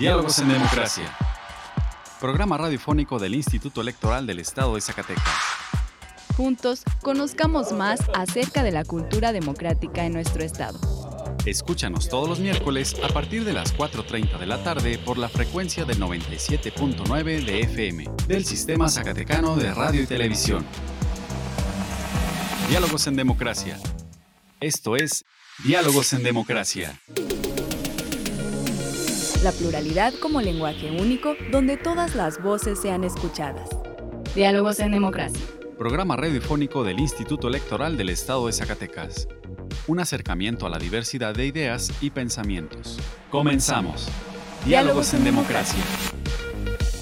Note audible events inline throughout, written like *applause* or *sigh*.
Diálogos en Democracia. Programa radiofónico del Instituto Electoral del Estado de Zacatecas. Juntos, conozcamos más acerca de la cultura democrática en nuestro estado. Escúchanos todos los miércoles a partir de las 4.30 de la tarde por la frecuencia del 97.9 de FM del Sistema Zacatecano de Radio y Televisión. Diálogos en Democracia. Esto es Diálogos en Democracia. La pluralidad como lenguaje único donde todas las voces sean escuchadas. Diálogos en Democracia. Programa radiofónico del Instituto Electoral del Estado de Zacatecas. Un acercamiento a la diversidad de ideas y pensamientos. Comenzamos. Diálogos en Democracia.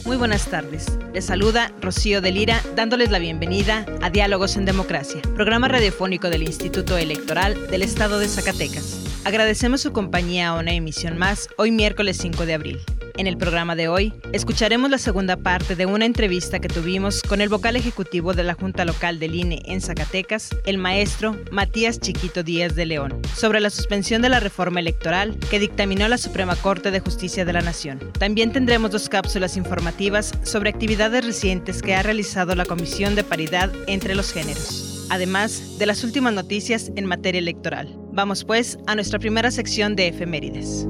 Muy buenas tardes. Les saluda Rocío de Lira dándoles la bienvenida a Diálogos en Democracia, programa radiofónico del Instituto Electoral del Estado de Zacatecas. Agradecemos su compañía a una emisión más hoy miércoles 5 de abril. En el programa de hoy, escucharemos la segunda parte de una entrevista que tuvimos con el vocal ejecutivo de la Junta Local del INE en Zacatecas, el maestro Matías Chiquito Díaz de León, sobre la suspensión de la reforma electoral que dictaminó la Suprema Corte de Justicia de la Nación. También tendremos dos cápsulas informativas sobre actividades recientes que ha realizado la Comisión de Paridad entre los Géneros, además de las últimas noticias en materia electoral. Vamos pues a nuestra primera sección de efemérides.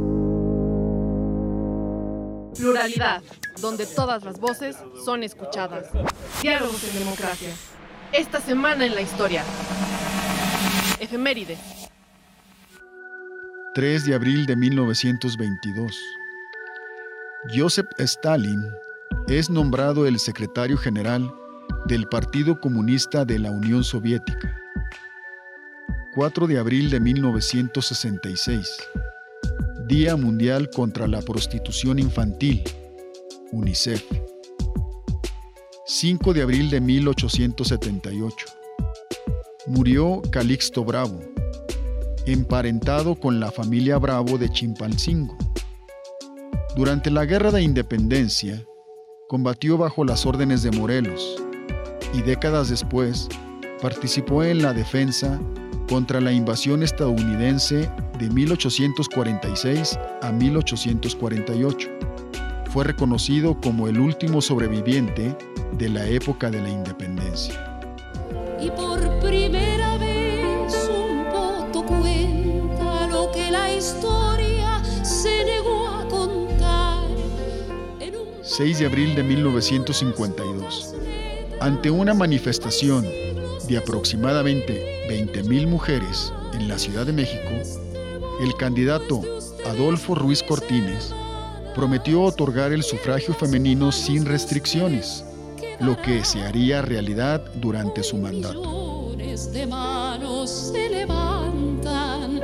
Pluralidad, donde todas las voces son escuchadas. Diálogos en democracia. Esta semana en la historia. Efemérides. 3 de abril de 1922. Joseph Stalin es nombrado el secretario general del Partido Comunista de la Unión Soviética. 4 de abril de 1966. Día Mundial contra la Prostitución Infantil, UNICEF. 5 de abril de 1878. Murió Calixto Bravo, emparentado con la familia Bravo de Chimpalcingo. Durante la Guerra de Independencia, combatió bajo las órdenes de Morelos y décadas después participó en la defensa contra la invasión estadounidense de 1846 a 1848. Fue reconocido como el último sobreviviente de la época de la independencia. Y por primera vez un voto cuenta lo que la historia se negó a contar. 6 de abril de 1952. Ante una manifestación de aproximadamente 20.000 mujeres en la Ciudad de México, el candidato Adolfo Ruiz Cortines prometió otorgar el sufragio femenino sin restricciones, lo que se haría realidad durante su mandato. de manos se levantan,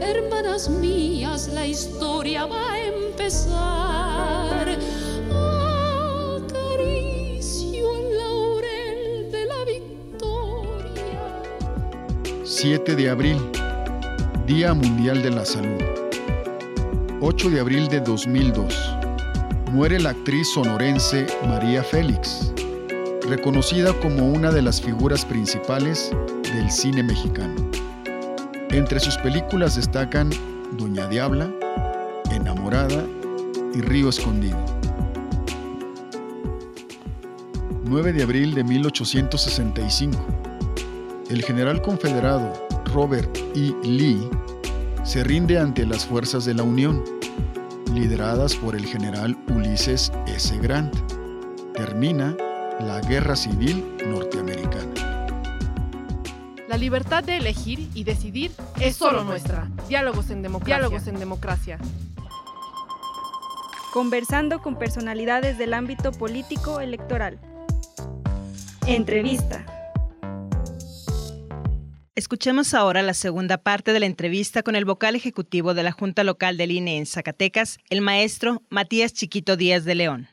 hermanas mías, la historia va a empezar. 7 de abril, Día Mundial de la Salud. 8 de abril de 2002. Muere la actriz sonorense María Félix, reconocida como una de las figuras principales del cine mexicano. Entre sus películas destacan Doña Diabla, Enamorada y Río Escondido. 9 de abril de 1865. El general confederado Robert E. Lee se rinde ante las fuerzas de la Unión, lideradas por el general Ulises S. Grant. Termina la Guerra Civil Norteamericana. La libertad de elegir y decidir es solo nuestra. Diálogos en democracia. Diálogos en democracia. Conversando con personalidades del ámbito político electoral. Entrevista. Escuchemos ahora la segunda parte de la entrevista con el vocal ejecutivo de la Junta Local del INE en Zacatecas, el maestro Matías Chiquito Díaz de León.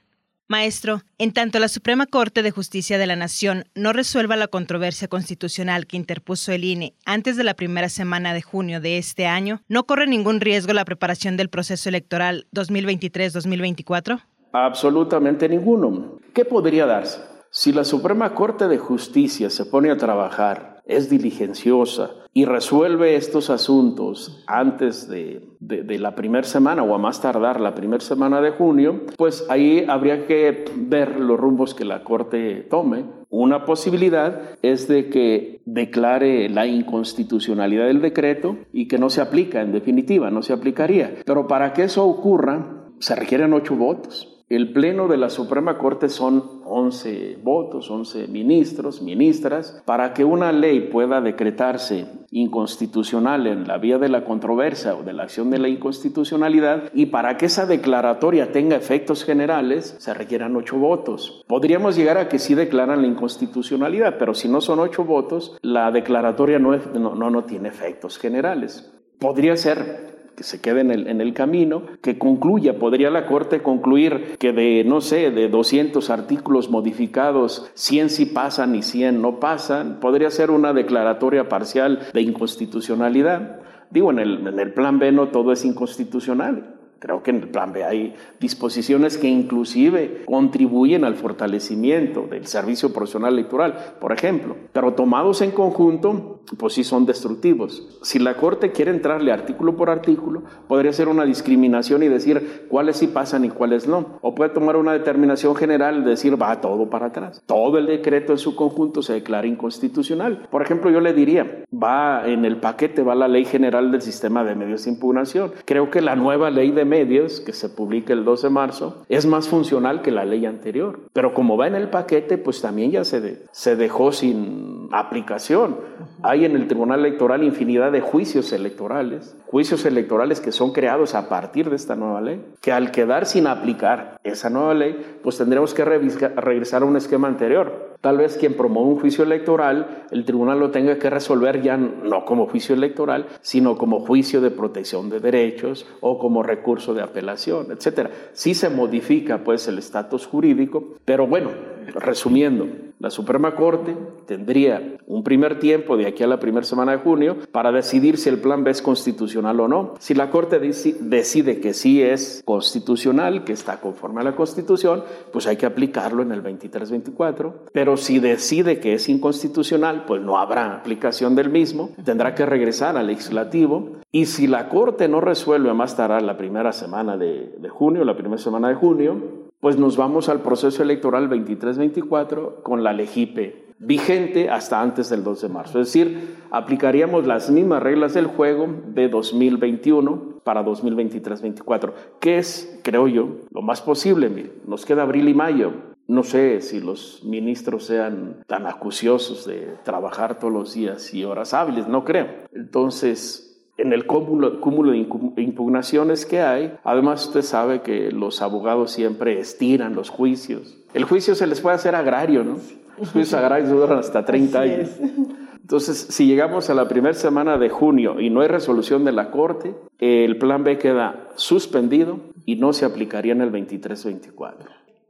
Maestro, en tanto la Suprema Corte de Justicia de la Nación no resuelva la controversia constitucional que interpuso el INE antes de la primera semana de junio de este año, ¿no corre ningún riesgo la preparación del proceso electoral 2023-2024? Absolutamente ninguno. ¿Qué podría darse? Si la Suprema Corte de Justicia se pone a trabajar, es diligenciosa y resuelve estos asuntos antes de, la primera semana o a más tardar la primera semana de junio, pues ahí habría que ver los rumbos que la Corte tome. Una posibilidad es de que declare la inconstitucionalidad del decreto y que no se aplica en definitiva, no se aplicaría. Pero para que eso ocurra, se requieren ocho votos. El Pleno de la Suprema Corte son 11 votos, 11 ministros, ministras, para que una ley pueda decretarse inconstitucional en la vía de la controversia o de la acción de la inconstitucionalidad y para que esa declaratoria tenga efectos generales se requieran ocho votos. Podríamos llegar a que sí declaran la inconstitucionalidad, pero si no son ocho votos, la declaratoria no, no, no tiene efectos generales. Podría ser que se quede en el, camino, que concluya, podría la Corte concluir que de, no sé, de 200 artículos modificados, 100 sí pasan y 100 no pasan, podría ser una declaratoria parcial de inconstitucionalidad. Digo, en el, en el plan B no todo es inconstitucional. Creo que en el plan B hay disposiciones que inclusive contribuyen al fortalecimiento del servicio profesional electoral, por ejemplo, pero tomados en conjunto, pues sí son destructivos. Si la Corte quiere entrarle artículo por artículo, podría ser una discriminación y decir cuáles sí pasan y cuáles no. O puede tomar una determinación general y decir va todo para atrás. Todo el decreto en su conjunto se declara inconstitucional. Por ejemplo, yo le diría, va en el paquete, va la ley general del sistema de medios de impugnación. Creo que la nueva ley de medios, que se publica el 12 de marzo, es más funcional que la ley anterior. Pero como va en el paquete, pues también ya se, se dejó sin aplicación. Hay en el Tribunal Electoral infinidad de juicios electorales, juicios electorales que son creados a partir de esta nueva ley, que al quedar sin aplicar esa nueva ley, pues tendremos que regresar a un esquema anterior. Tal vez quien promueve un juicio electoral, el tribunal lo tenga que resolver ya no como juicio electoral, sino como juicio de protección de derechos o como recurso de apelación, etcétera. Sí se modifica pues el estatus jurídico, pero bueno, resumiendo, la Suprema Corte tendría un primer tiempo de aquí a la primera semana de junio para decidir si el plan B es constitucional o no. Si la Corte decide que sí es constitucional, que está conforme a la Constitución, pues hay que aplicarlo en el 23-24. Pero si decide que es inconstitucional, pues no habrá aplicación del mismo, tendrá que regresar al legislativo. Y si la Corte no resuelve más tarde la primera semana de, de junio, la primera semana de junio, pues nos vamos al proceso electoral 23-24 con la legipe vigente hasta antes del 2 de marzo. Es decir, aplicaríamos las mismas reglas del juego de 2021 para 2023-24, que es, creo yo, lo más posible. nos queda abril y mayo. No sé si los ministros sean tan acuciosos de trabajar todos los días y horas hábiles, no creo. Entonces, en el cúmulo, cúmulo, de impugnaciones que hay. Además, usted sabe que los abogados siempre estiran los juicios. El juicio se les puede hacer agrario, ¿no? Los juicios agrarios duran hasta 30 años. Entonces, si llegamos a la primera semana de junio y no hay resolución de la Corte, el plan B queda suspendido y no se aplicaría en el 23-24.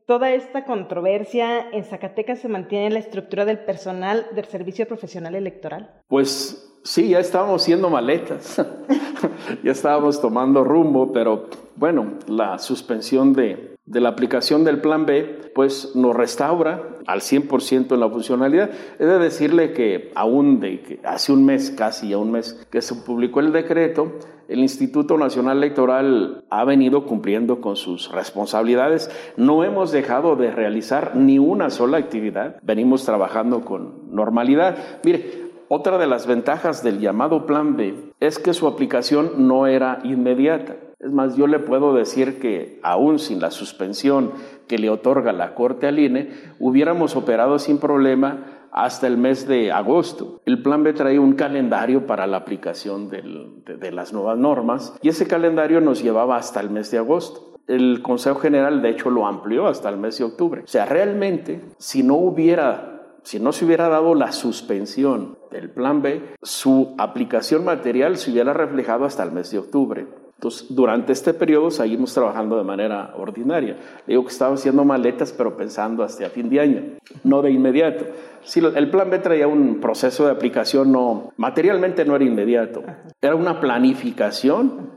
Toda esta controversia en Zacatecas se mantiene en la estructura del personal del Servicio Profesional Electoral. Pues sí, ya estábamos siendo maletas, *laughs* ya estábamos tomando rumbo, pero bueno, la suspensión de, la aplicación del plan B, pues nos restaura al 100% en la funcionalidad. He de decirle que aún de que hace un mes, casi a un mes que se publicó el decreto, el Instituto Nacional Electoral ha venido cumpliendo con sus responsabilidades. No hemos dejado de realizar ni una sola actividad. Venimos trabajando con normalidad. Mire, otra de las ventajas del llamado Plan B es que su aplicación no era inmediata. Es más, yo le puedo decir que aún sin la suspensión que le otorga la Corte al INE, hubiéramos operado sin problema hasta el mes de agosto. El plan B trae un calendario para la aplicación de, las nuevas normas y ese calendario nos llevaba hasta el mes de agosto. El Consejo General, de hecho, lo amplió hasta el mes de octubre. O sea, realmente, si no hubiera si no se hubiera dado la suspensión del plan B, su aplicación material se hubiera reflejado hasta el mes de octubre. Entonces, durante este periodo seguimos trabajando de manera ordinaria. digo que estaba haciendo maletas, pero pensando hasta fin de año, no de inmediato. Si el plan B traía un proceso de aplicación, no, materialmente no era inmediato. Era una planificación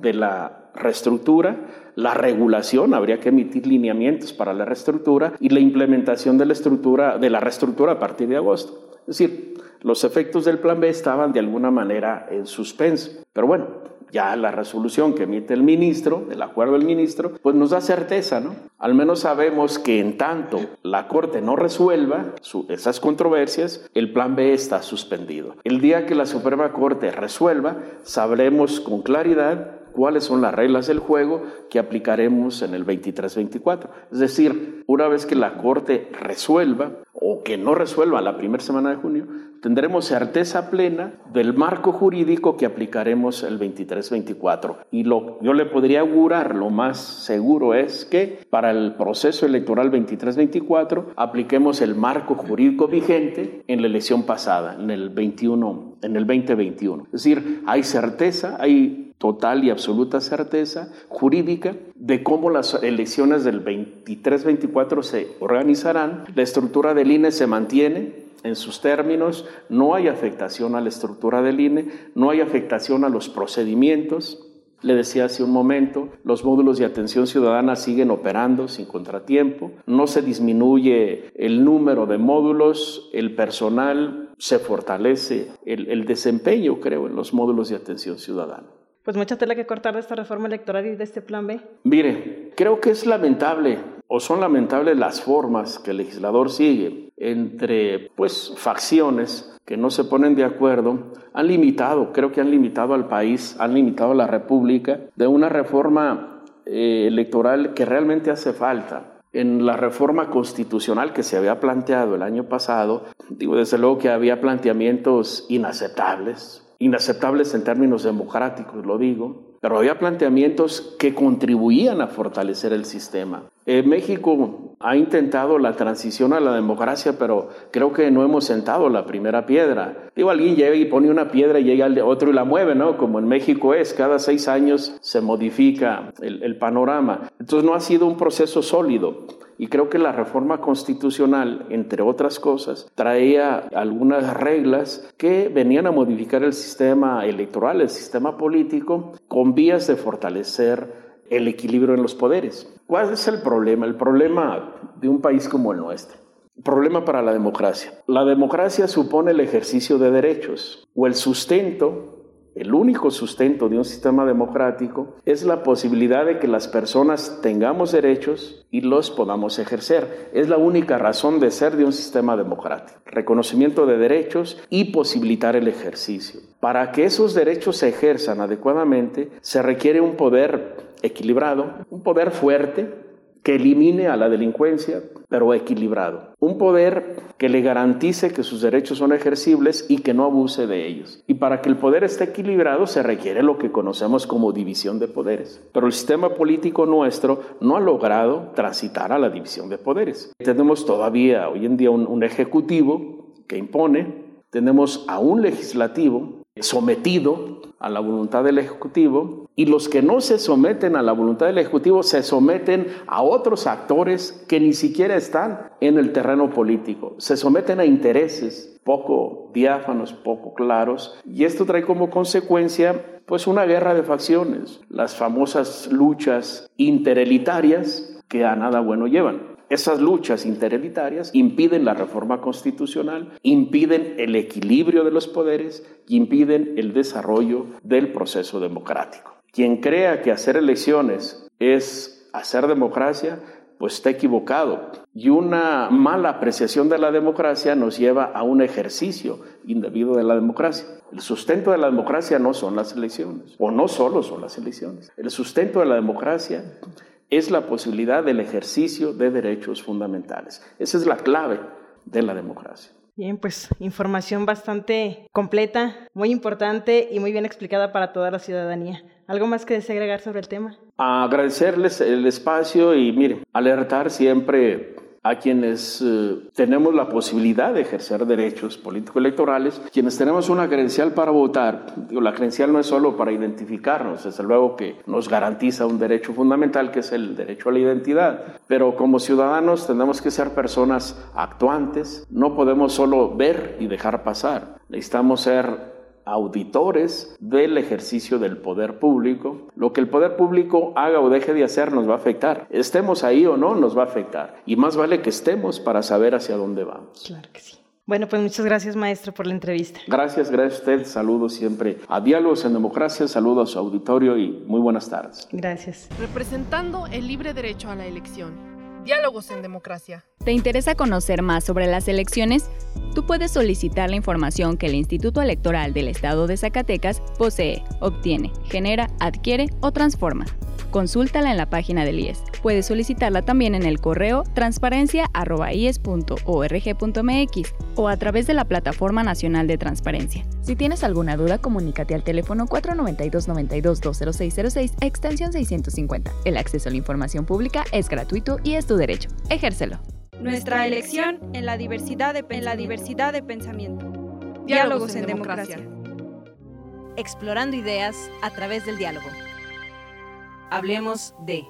de la reestructura, la regulación, habría que emitir lineamientos para la reestructura y la implementación de la estructura de la reestructura a partir de agosto. Es decir, los efectos del plan B estaban de alguna manera en suspenso. Pero bueno, ya la resolución que emite el ministro, el acuerdo del ministro, pues nos da certeza, ¿no? Al menos sabemos que en tanto la Corte no resuelva esas controversias, el plan B está suspendido. El día que la Suprema Corte resuelva, sabremos con claridad cuáles son las reglas del juego que aplicaremos en el 23-24. Es decir, una vez que la Corte resuelva o que no resuelva la primera semana de junio, tendremos certeza plena del marco jurídico que aplicaremos el 23-24. Y lo, yo le podría augurar, lo más seguro es que para el proceso electoral 23-24 apliquemos el marco jurídico vigente en la elección pasada, en el 21, en el 2021. Es decir, hay certeza, hay total y absoluta certeza jurídica de cómo las elecciones del 23-24 se organizarán. La estructura del INE se mantiene en sus términos, no hay afectación a la estructura del INE, no hay afectación a los procedimientos. Le decía hace un momento, los módulos de atención ciudadana siguen operando sin contratiempo, no se disminuye el número de módulos, el personal se fortalece, el, el desempeño, creo, en los módulos de atención ciudadana pues mucha tela que cortar de esta reforma electoral y de este plan B. Mire, creo que es lamentable o son lamentables las formas que el legislador sigue entre pues facciones que no se ponen de acuerdo, han limitado, creo que han limitado al país, han limitado a la República de una reforma eh, electoral que realmente hace falta en la reforma constitucional que se había planteado el año pasado, digo desde luego que había planteamientos inaceptables, inaceptables en términos democráticos, lo digo, pero había planteamientos que contribuían a fortalecer el sistema. Eh, México ha intentado la transición a la democracia, pero creo que no hemos sentado la primera piedra. Digo, alguien llega y pone una piedra y llega otro y la mueve, ¿no? Como en México es, cada seis años se modifica el, el panorama. Entonces no ha sido un proceso sólido. Y creo que la reforma constitucional, entre otras cosas, traía algunas reglas que venían a modificar el sistema electoral, el sistema político, con vías de fortalecer el equilibrio en los poderes. ¿Cuál es el problema? El problema de un país como el nuestro. Problema para la democracia. La democracia supone el ejercicio de derechos o el sustento el único sustento de un sistema democrático es la posibilidad de que las personas tengamos derechos y los podamos ejercer. Es la única razón de ser de un sistema democrático. Reconocimiento de derechos y posibilitar el ejercicio. Para que esos derechos se ejerzan adecuadamente, se requiere un poder equilibrado, un poder fuerte, que elimine a la delincuencia, pero equilibrado. Un poder que le garantice que sus derechos son ejercibles y que no abuse de ellos. Y para que el poder esté equilibrado se requiere lo que conocemos como división de poderes. Pero el sistema político nuestro no ha logrado transitar a la división de poderes. Tenemos todavía hoy en día un, ejecutivo que impone, tenemos a un legislativo sometido a la voluntad del Ejecutivo y los que no se someten a la voluntad del Ejecutivo se someten a otros actores que ni siquiera están en el terreno político, se someten a intereses poco diáfanos, poco claros y esto trae como consecuencia pues una guerra de facciones, las famosas luchas interelitarias que a nada bueno llevan. Esas luchas interelitarias impiden la reforma constitucional, impiden el equilibrio de los poderes y impiden el desarrollo del proceso democrático. Quien crea que hacer elecciones es hacer democracia, pues está equivocado. Y una mala apreciación de la democracia nos lleva a un ejercicio indebido de la democracia. El sustento de la democracia no son las elecciones, o no solo son las elecciones. El sustento de la democracia es la posibilidad del ejercicio de derechos fundamentales. Esa es la clave de la democracia. Bien, pues información bastante completa, muy importante y muy bien explicada para toda la ciudadanía. ¿Algo más que desea agregar sobre el tema? Agradecerles el espacio y, mire, alertar siempre a quienes eh, tenemos la posibilidad de ejercer derechos político-electorales, quienes tenemos una credencial para votar. Digo, la credencial no es solo para identificarnos, desde luego que nos garantiza un derecho fundamental que es el derecho a la identidad, pero como ciudadanos tenemos que ser personas actuantes, no podemos solo ver y dejar pasar, necesitamos ser auditores del ejercicio del poder público. Lo que el poder público haga o deje de hacer nos va a afectar. Estemos ahí o no, nos va a afectar. Y más vale que estemos para saber hacia dónde vamos. Claro que sí. Bueno, pues muchas gracias, maestro, por la entrevista. Gracias, gracias a usted. Saludos siempre a Diálogos en Democracia, saludos a su auditorio y muy buenas tardes. Gracias. Representando el libre derecho a la elección. Diálogos en Democracia. ¿Te interesa conocer más sobre las elecciones? Tú puedes solicitar la información que el Instituto Electoral del Estado de Zacatecas posee, obtiene, genera, adquiere o transforma. Consúltala en la página del IES. Puedes solicitarla también en el correo transparencia.ies.org.mx o a través de la Plataforma Nacional de Transparencia. Si tienes alguna duda, comunícate al teléfono 492-92-20606, extensión 650. El acceso a la información pública es gratuito y es tu derecho. Ejércelo. Nuestra elección en la diversidad de, en la diversidad de pensamiento. Diálogos, en, democracia. Explorando ideas a través del diálogo. Hablemos de...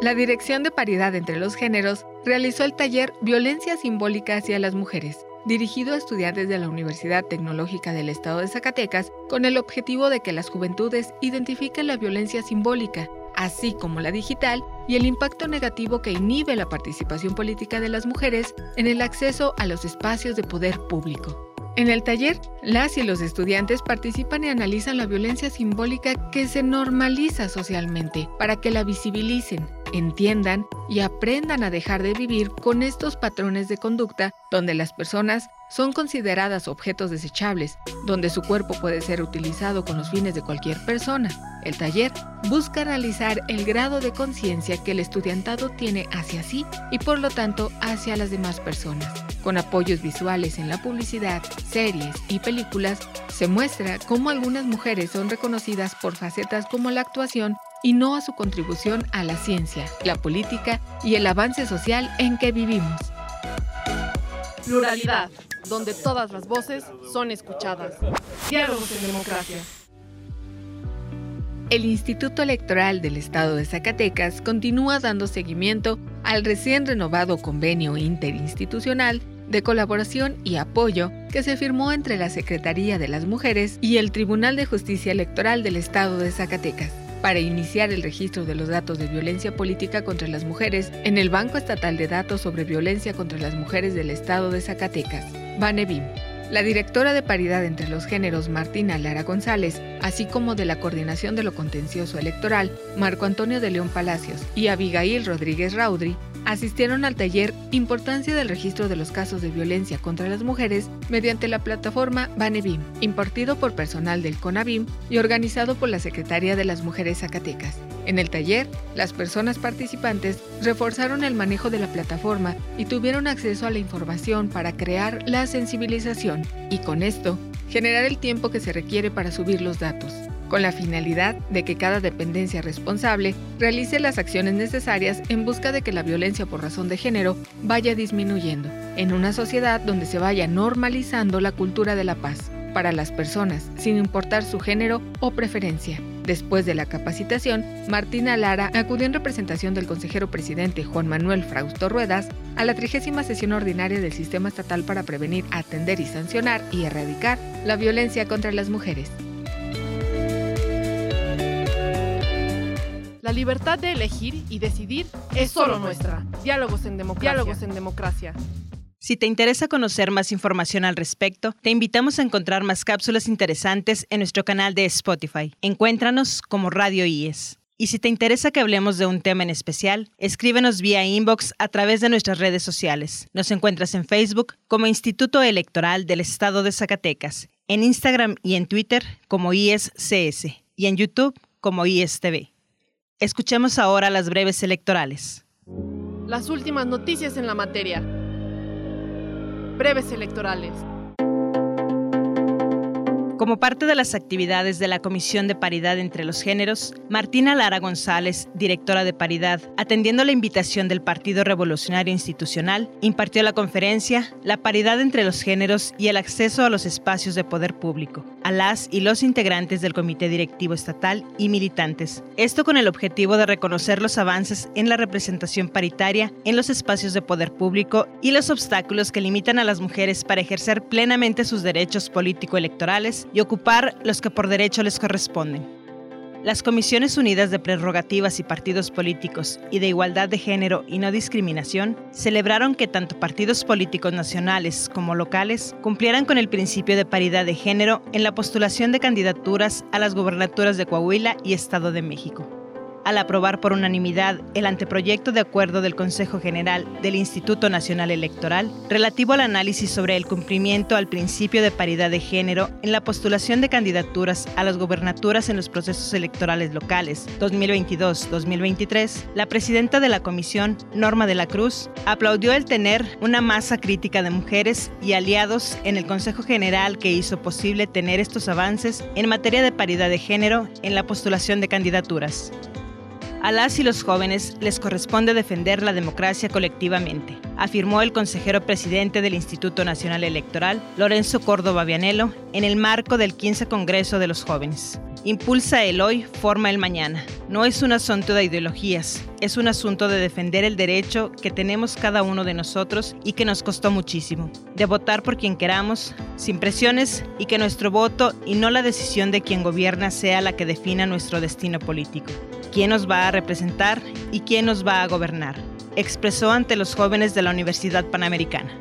La Dirección de Paridad entre los Géneros realizó el taller Violencia Simbólica hacia las Mujeres, dirigido a estudiantes de la Universidad Tecnológica del Estado de Zacatecas, con el objetivo de que las juventudes identifiquen la violencia simbólica, así como la digital, y el impacto negativo que inhibe la participación política de las mujeres en el acceso a los espacios de poder público. En el taller, las y los estudiantes participan y analizan la violencia simbólica que se normaliza socialmente para que la visibilicen, entiendan y aprendan a dejar de vivir con estos patrones de conducta donde las personas son consideradas objetos desechables, donde su cuerpo puede ser utilizado con los fines de cualquier persona. El taller busca analizar el grado de conciencia que el estudiantado tiene hacia sí y por lo tanto hacia las demás personas. Con apoyos visuales en la publicidad, series y películas, se muestra cómo algunas mujeres son reconocidas por facetas como la actuación y no a su contribución a la ciencia, la política y el avance social en que vivimos. Pluralidad, donde todas las voces son escuchadas. Diálogos en democracia. El Instituto Electoral del Estado de Zacatecas continúa dando seguimiento al recién renovado convenio interinstitucional de colaboración y apoyo que se firmó entre la Secretaría de las Mujeres y el Tribunal de Justicia Electoral del Estado de Zacatecas para iniciar el registro de los datos de violencia política contra las mujeres en el Banco Estatal de Datos sobre Violencia contra las Mujeres del Estado de Zacatecas, BANEVIM. La directora de Paridad entre los Géneros, Martina Lara González, así como de la Coordinación de lo Contencioso Electoral, Marco Antonio de León Palacios y Abigail Rodríguez Raudri, asistieron al taller Importancia del registro de los casos de violencia contra las mujeres mediante la plataforma Banebim, impartido por personal del CONABIM y organizado por la Secretaría de las Mujeres Zacatecas. En el taller, las personas participantes reforzaron el manejo de la plataforma y tuvieron acceso a la información para crear la sensibilización y con esto generar el tiempo que se requiere para subir los datos con la finalidad de que cada dependencia responsable realice las acciones necesarias en busca de que la violencia por razón de género vaya disminuyendo, en una sociedad donde se vaya normalizando la cultura de la paz para las personas, sin importar su género o preferencia. Después de la capacitación, Martina Lara acudió en representación del consejero presidente Juan Manuel Frausto Ruedas a la trigésima sesión ordinaria del Sistema Estatal para prevenir, atender y sancionar y erradicar la violencia contra las mujeres. Libertad de elegir y decidir es solo nuestra. Diálogos en democracia. Diálogos en democracia. Si te interesa conocer más información al respecto, te invitamos a encontrar más cápsulas interesantes en nuestro canal de Spotify. Encuéntranos como Radio IES. Y si te interesa que hablemos de un tema en especial, escríbenos vía inbox a través de nuestras redes sociales. Nos encuentras en Facebook como Instituto Electoral del Estado de Zacatecas, en Instagram y en Twitter como IESCS y en YouTube como IESTV. Escuchemos ahora las breves electorales. Las últimas noticias en la materia. Breves electorales. Como parte de las actividades de la Comisión de Paridad entre los Géneros, Martina Lara González, directora de Paridad, atendiendo la invitación del Partido Revolucionario Institucional, impartió la conferencia La paridad entre los géneros y el acceso a los espacios de poder público, a las y los integrantes del Comité Directivo Estatal y militantes. Esto con el objetivo de reconocer los avances en la representación paritaria en los espacios de poder público y los obstáculos que limitan a las mujeres para ejercer plenamente sus derechos político-electorales y ocupar los que por derecho les corresponden. Las Comisiones Unidas de Prerrogativas y Partidos Políticos y de Igualdad de Género y No Discriminación celebraron que tanto partidos políticos nacionales como locales cumplieran con el principio de paridad de género en la postulación de candidaturas a las gobernaturas de Coahuila y Estado de México al aprobar por unanimidad el anteproyecto de acuerdo del Consejo General del Instituto Nacional Electoral relativo al análisis sobre el cumplimiento al principio de paridad de género en la postulación de candidaturas a las gobernaturas en los procesos electorales locales 2022-2023, la presidenta de la comisión, Norma de la Cruz, aplaudió el tener una masa crítica de mujeres y aliados en el Consejo General que hizo posible tener estos avances en materia de paridad de género en la postulación de candidaturas. A las y los jóvenes les corresponde defender la democracia colectivamente, afirmó el consejero presidente del Instituto Nacional Electoral, Lorenzo Córdoba Vianelo, en el marco del 15 Congreso de los Jóvenes. Impulsa el hoy, forma el mañana. No es un asunto de ideologías, es un asunto de defender el derecho que tenemos cada uno de nosotros y que nos costó muchísimo, de votar por quien queramos, sin presiones y que nuestro voto y no la decisión de quien gobierna sea la que defina nuestro destino político quién nos va a representar y quién nos va a gobernar, expresó ante los jóvenes de la Universidad Panamericana.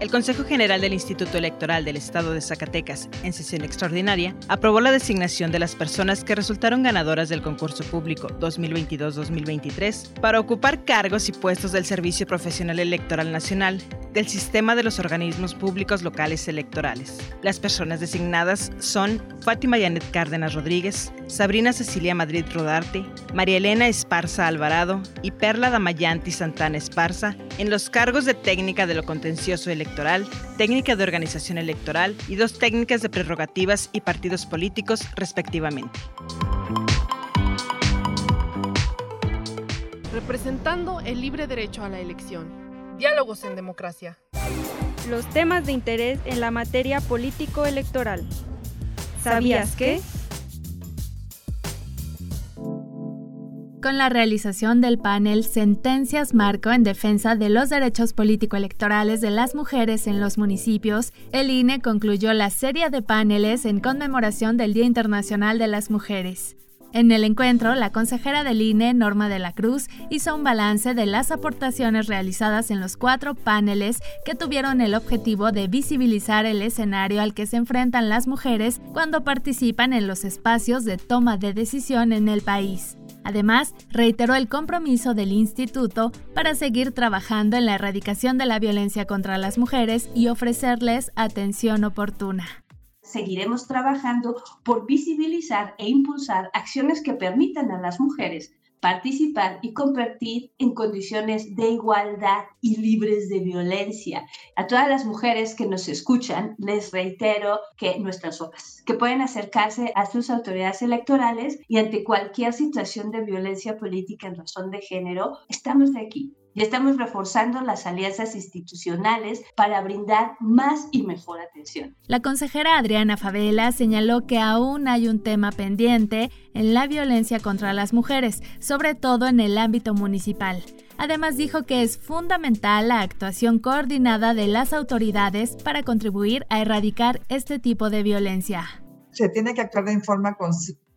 El Consejo General del Instituto Electoral del Estado de Zacatecas, en sesión extraordinaria, aprobó la designación de las personas que resultaron ganadoras del concurso público 2022-2023 para ocupar cargos y puestos del Servicio Profesional Electoral Nacional del Sistema de los Organismos Públicos Locales Electorales. Las personas designadas son Fátima Yanet Cárdenas Rodríguez, Sabrina Cecilia Madrid Rodarte, María Elena Esparza Alvarado y Perla Damayanti Santana Esparza en los cargos de técnica de lo contencioso electoral electoral, técnica de organización electoral y dos técnicas de prerrogativas y partidos políticos, respectivamente. Representando el libre derecho a la elección. Diálogos en democracia. Los temas de interés en la materia político-electoral. ¿Sabías que? Con la realización del panel Sentencias Marco en defensa de los derechos político-electorales de las mujeres en los municipios, el INE concluyó la serie de paneles en conmemoración del Día Internacional de las Mujeres. En el encuentro, la consejera del INE, Norma de la Cruz, hizo un balance de las aportaciones realizadas en los cuatro paneles que tuvieron el objetivo de visibilizar el escenario al que se enfrentan las mujeres cuando participan en los espacios de toma de decisión en el país. Además, reiteró el compromiso del instituto para seguir trabajando en la erradicación de la violencia contra las mujeres y ofrecerles atención oportuna. Seguiremos trabajando por visibilizar e impulsar acciones que permitan a las mujeres participar y compartir en condiciones de igualdad y libres de violencia. A todas las mujeres que nos escuchan, les reitero que nuestras obras, que pueden acercarse a sus autoridades electorales y ante cualquier situación de violencia política en razón de género, estamos aquí y estamos reforzando las alianzas institucionales para brindar más y mejor atención. La consejera Adriana Favela señaló que aún hay un tema pendiente en la violencia contra las mujeres, sobre todo en el ámbito municipal. Además dijo que es fundamental la actuación coordinada de las autoridades para contribuir a erradicar este tipo de violencia. Se tiene que actuar de forma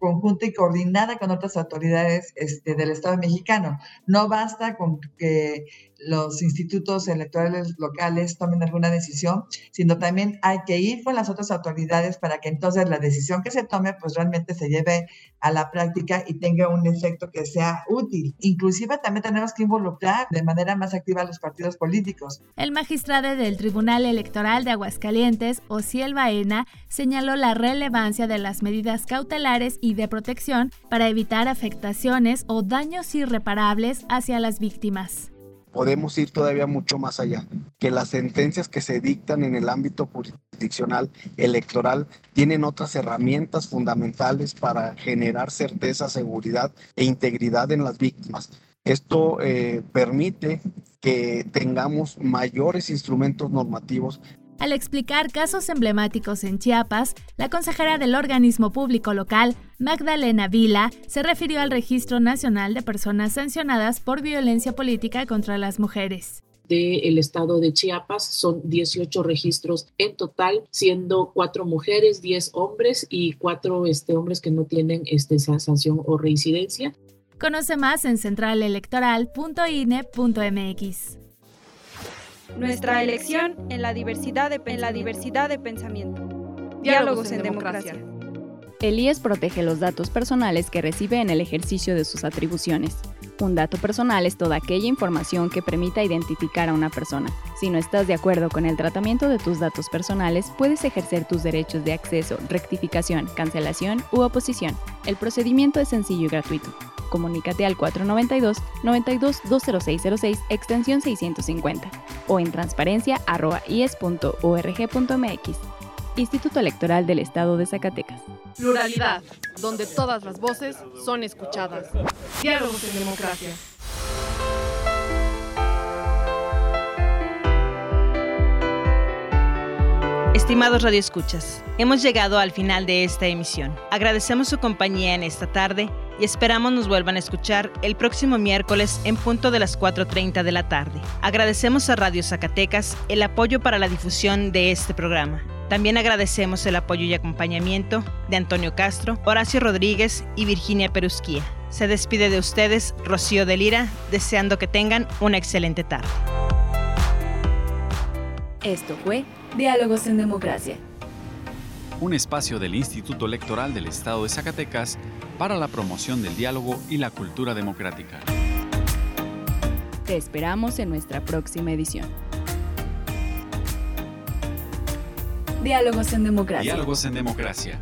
conjunta y coordinada con otras autoridades este, del Estado mexicano. No basta con que los institutos electorales locales tomen alguna decisión, sino también hay que ir con las otras autoridades para que entonces la decisión que se tome pues realmente se lleve a la práctica y tenga un efecto que sea útil. Inclusive también tenemos que involucrar de manera más activa a los partidos políticos. El magistrado del Tribunal Electoral de Aguascalientes, Ociel Baena, señaló la relevancia de las medidas cautelares y de protección para evitar afectaciones o daños irreparables hacia las víctimas podemos ir todavía mucho más allá, que las sentencias que se dictan en el ámbito jurisdiccional electoral tienen otras herramientas fundamentales para generar certeza, seguridad e integridad en las víctimas. Esto eh, permite que tengamos mayores instrumentos normativos al explicar casos emblemáticos en Chiapas, la consejera del organismo público local, Magdalena Vila, se refirió al Registro Nacional de Personas Sancionadas por Violencia Política contra las Mujeres del estado de Chiapas. Son 18 registros en total, siendo cuatro mujeres, 10 hombres y cuatro este, hombres que no tienen este, sanción o reincidencia. Conoce más en centralelectoral.ine.mx. Nuestra elección en la diversidad de, en la diversidad de pensamiento. Diálogos en democracia. El IES protege los datos personales que recibe en el ejercicio de sus atribuciones. Un dato personal es toda aquella información que permita identificar a una persona. Si no estás de acuerdo con el tratamiento de tus datos personales, puedes ejercer tus derechos de acceso, rectificación, cancelación u oposición. El procedimiento es sencillo y gratuito. Comunícate al 492-92-20606, extensión 650, o en transparencia.ies.org.mx. Instituto Electoral del Estado de Zacatecas. Pluralidad, donde todas las voces son escuchadas. Diálogos en democracia. Estimados radioescuchas, hemos llegado al final de esta emisión. Agradecemos su compañía en esta tarde y esperamos nos vuelvan a escuchar el próximo miércoles en punto de las 4.30 de la tarde. Agradecemos a Radio Zacatecas el apoyo para la difusión de este programa. También agradecemos el apoyo y acompañamiento de Antonio Castro, Horacio Rodríguez y Virginia Perusquía. Se despide de ustedes Rocío de Lira, deseando que tengan una excelente tarde. Esto fue Diálogos en Democracia. Un espacio del Instituto Electoral del Estado de Zacatecas para la promoción del diálogo y la cultura democrática. Te esperamos en nuestra próxima edición. Diálogos en Democracia.